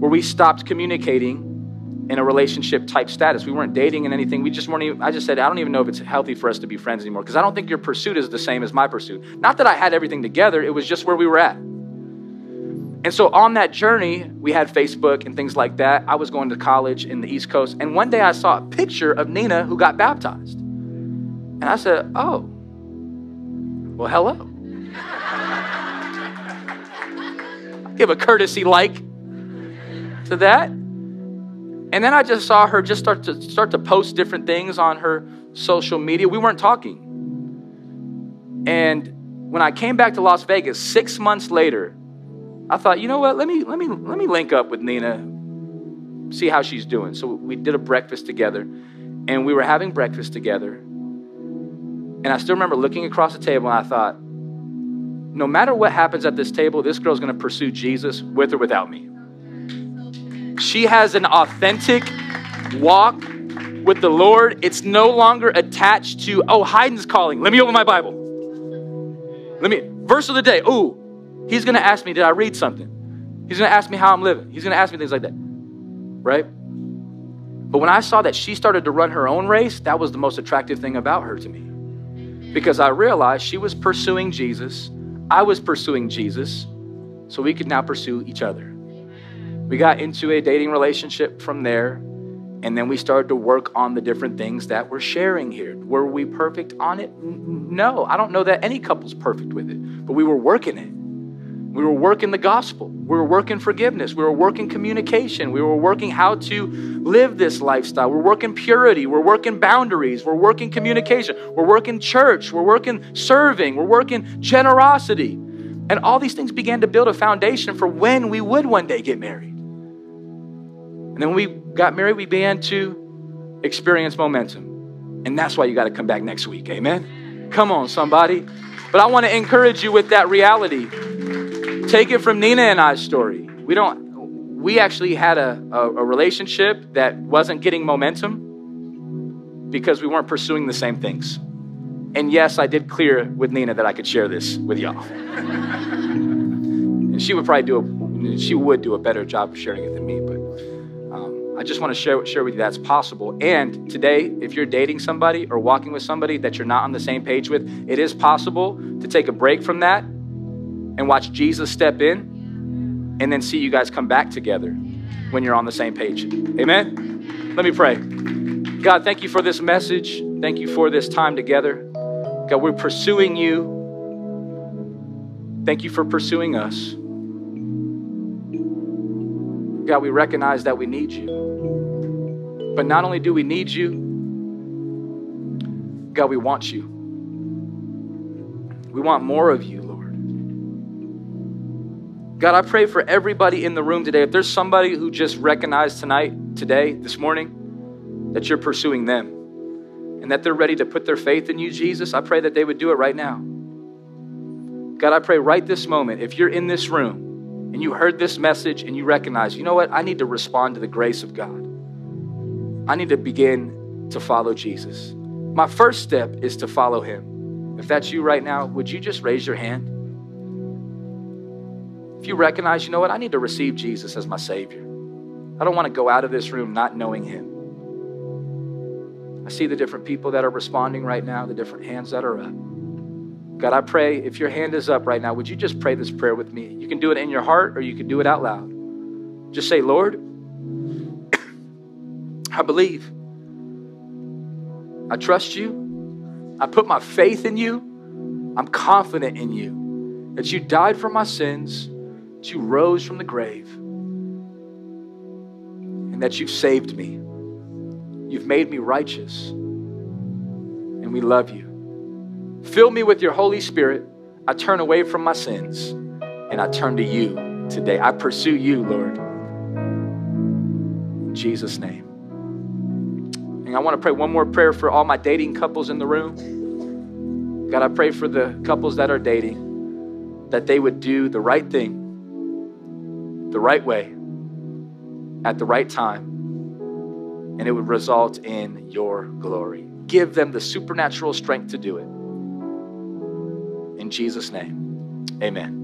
where we stopped communicating in a relationship type status. We weren't dating and anything. We just weren't even, I just said, I don't even know if it's healthy for us to be friends anymore because I don't think your pursuit is the same as my pursuit. Not that I had everything together, it was just where we were at. And so on that journey, we had Facebook and things like that. I was going to college in the East Coast. And one day I saw a picture of Nina who got baptized. And I said, Oh, well, hello. Give a courtesy like to that. And then I just saw her just start to start to post different things on her social media. We weren't talking. And when I came back to Las Vegas 6 months later, I thought, "You know what? Let me let me let me link up with Nina. See how she's doing." So we did a breakfast together, and we were having breakfast together. And I still remember looking across the table and I thought, no matter what happens at this table, this girl's gonna pursue Jesus with or without me. She has an authentic walk with the Lord. It's no longer attached to, oh, Hayden's calling. Let me open my Bible. Let me, verse of the day. Ooh, he's gonna ask me, did I read something? He's gonna ask me how I'm living. He's gonna ask me things like that, right? But when I saw that she started to run her own race, that was the most attractive thing about her to me. Because I realized she was pursuing Jesus I was pursuing Jesus, so we could now pursue each other. We got into a dating relationship from there, and then we started to work on the different things that we're sharing here. Were we perfect on it? No, I don't know that any couple's perfect with it, but we were working it. We were working the gospel. We were working forgiveness. We were working communication. We were working how to live this lifestyle. We're working purity. We're working boundaries. We're working communication. We're working church. We're working serving. We're working generosity. And all these things began to build a foundation for when we would one day get married. And then when we got married, we began to experience momentum. And that's why you got to come back next week. Amen? Come on, somebody. But I want to encourage you with that reality Take it from Nina and I's story. We don't, we actually had a, a, a relationship that wasn't getting momentum because we weren't pursuing the same things. And yes, I did clear with Nina that I could share this with y'all. and she would probably do a, she would do a better job of sharing it than me, but um, I just want to share, share with you that's possible. And today, if you're dating somebody or walking with somebody that you're not on the same page with, it is possible to take a break from that and watch Jesus step in and then see you guys come back together when you're on the same page. Amen? Let me pray. God, thank you for this message. Thank you for this time together. God, we're pursuing you. Thank you for pursuing us. God, we recognize that we need you. But not only do we need you, God, we want you. We want more of you. God, I pray for everybody in the room today. If there's somebody who just recognized tonight, today, this morning, that you're pursuing them and that they're ready to put their faith in you, Jesus, I pray that they would do it right now. God, I pray right this moment, if you're in this room and you heard this message and you recognize, you know what, I need to respond to the grace of God. I need to begin to follow Jesus. My first step is to follow him. If that's you right now, would you just raise your hand? If you recognize, you know what, I need to receive Jesus as my Savior. I don't want to go out of this room not knowing him. I see the different people that are responding right now, the different hands that are up. God, I pray if your hand is up right now, would you just pray this prayer with me? You can do it in your heart or you can do it out loud. Just say, Lord, I believe. I trust you. I put my faith in you. I'm confident in you that you died for my sins, that you rose from the grave, and that you've saved me. You've made me righteous, and we love you. Fill me with your Holy Spirit. I turn away from my sins, and I turn to you today. I pursue you, Lord. In Jesus' name. And I want to pray one more prayer for all my dating couples in the room. God, I pray for the couples that are dating that they would do the right thing, the right way, at the right time, and it would result in your glory. Give them the supernatural strength to do it. In Jesus' name, amen.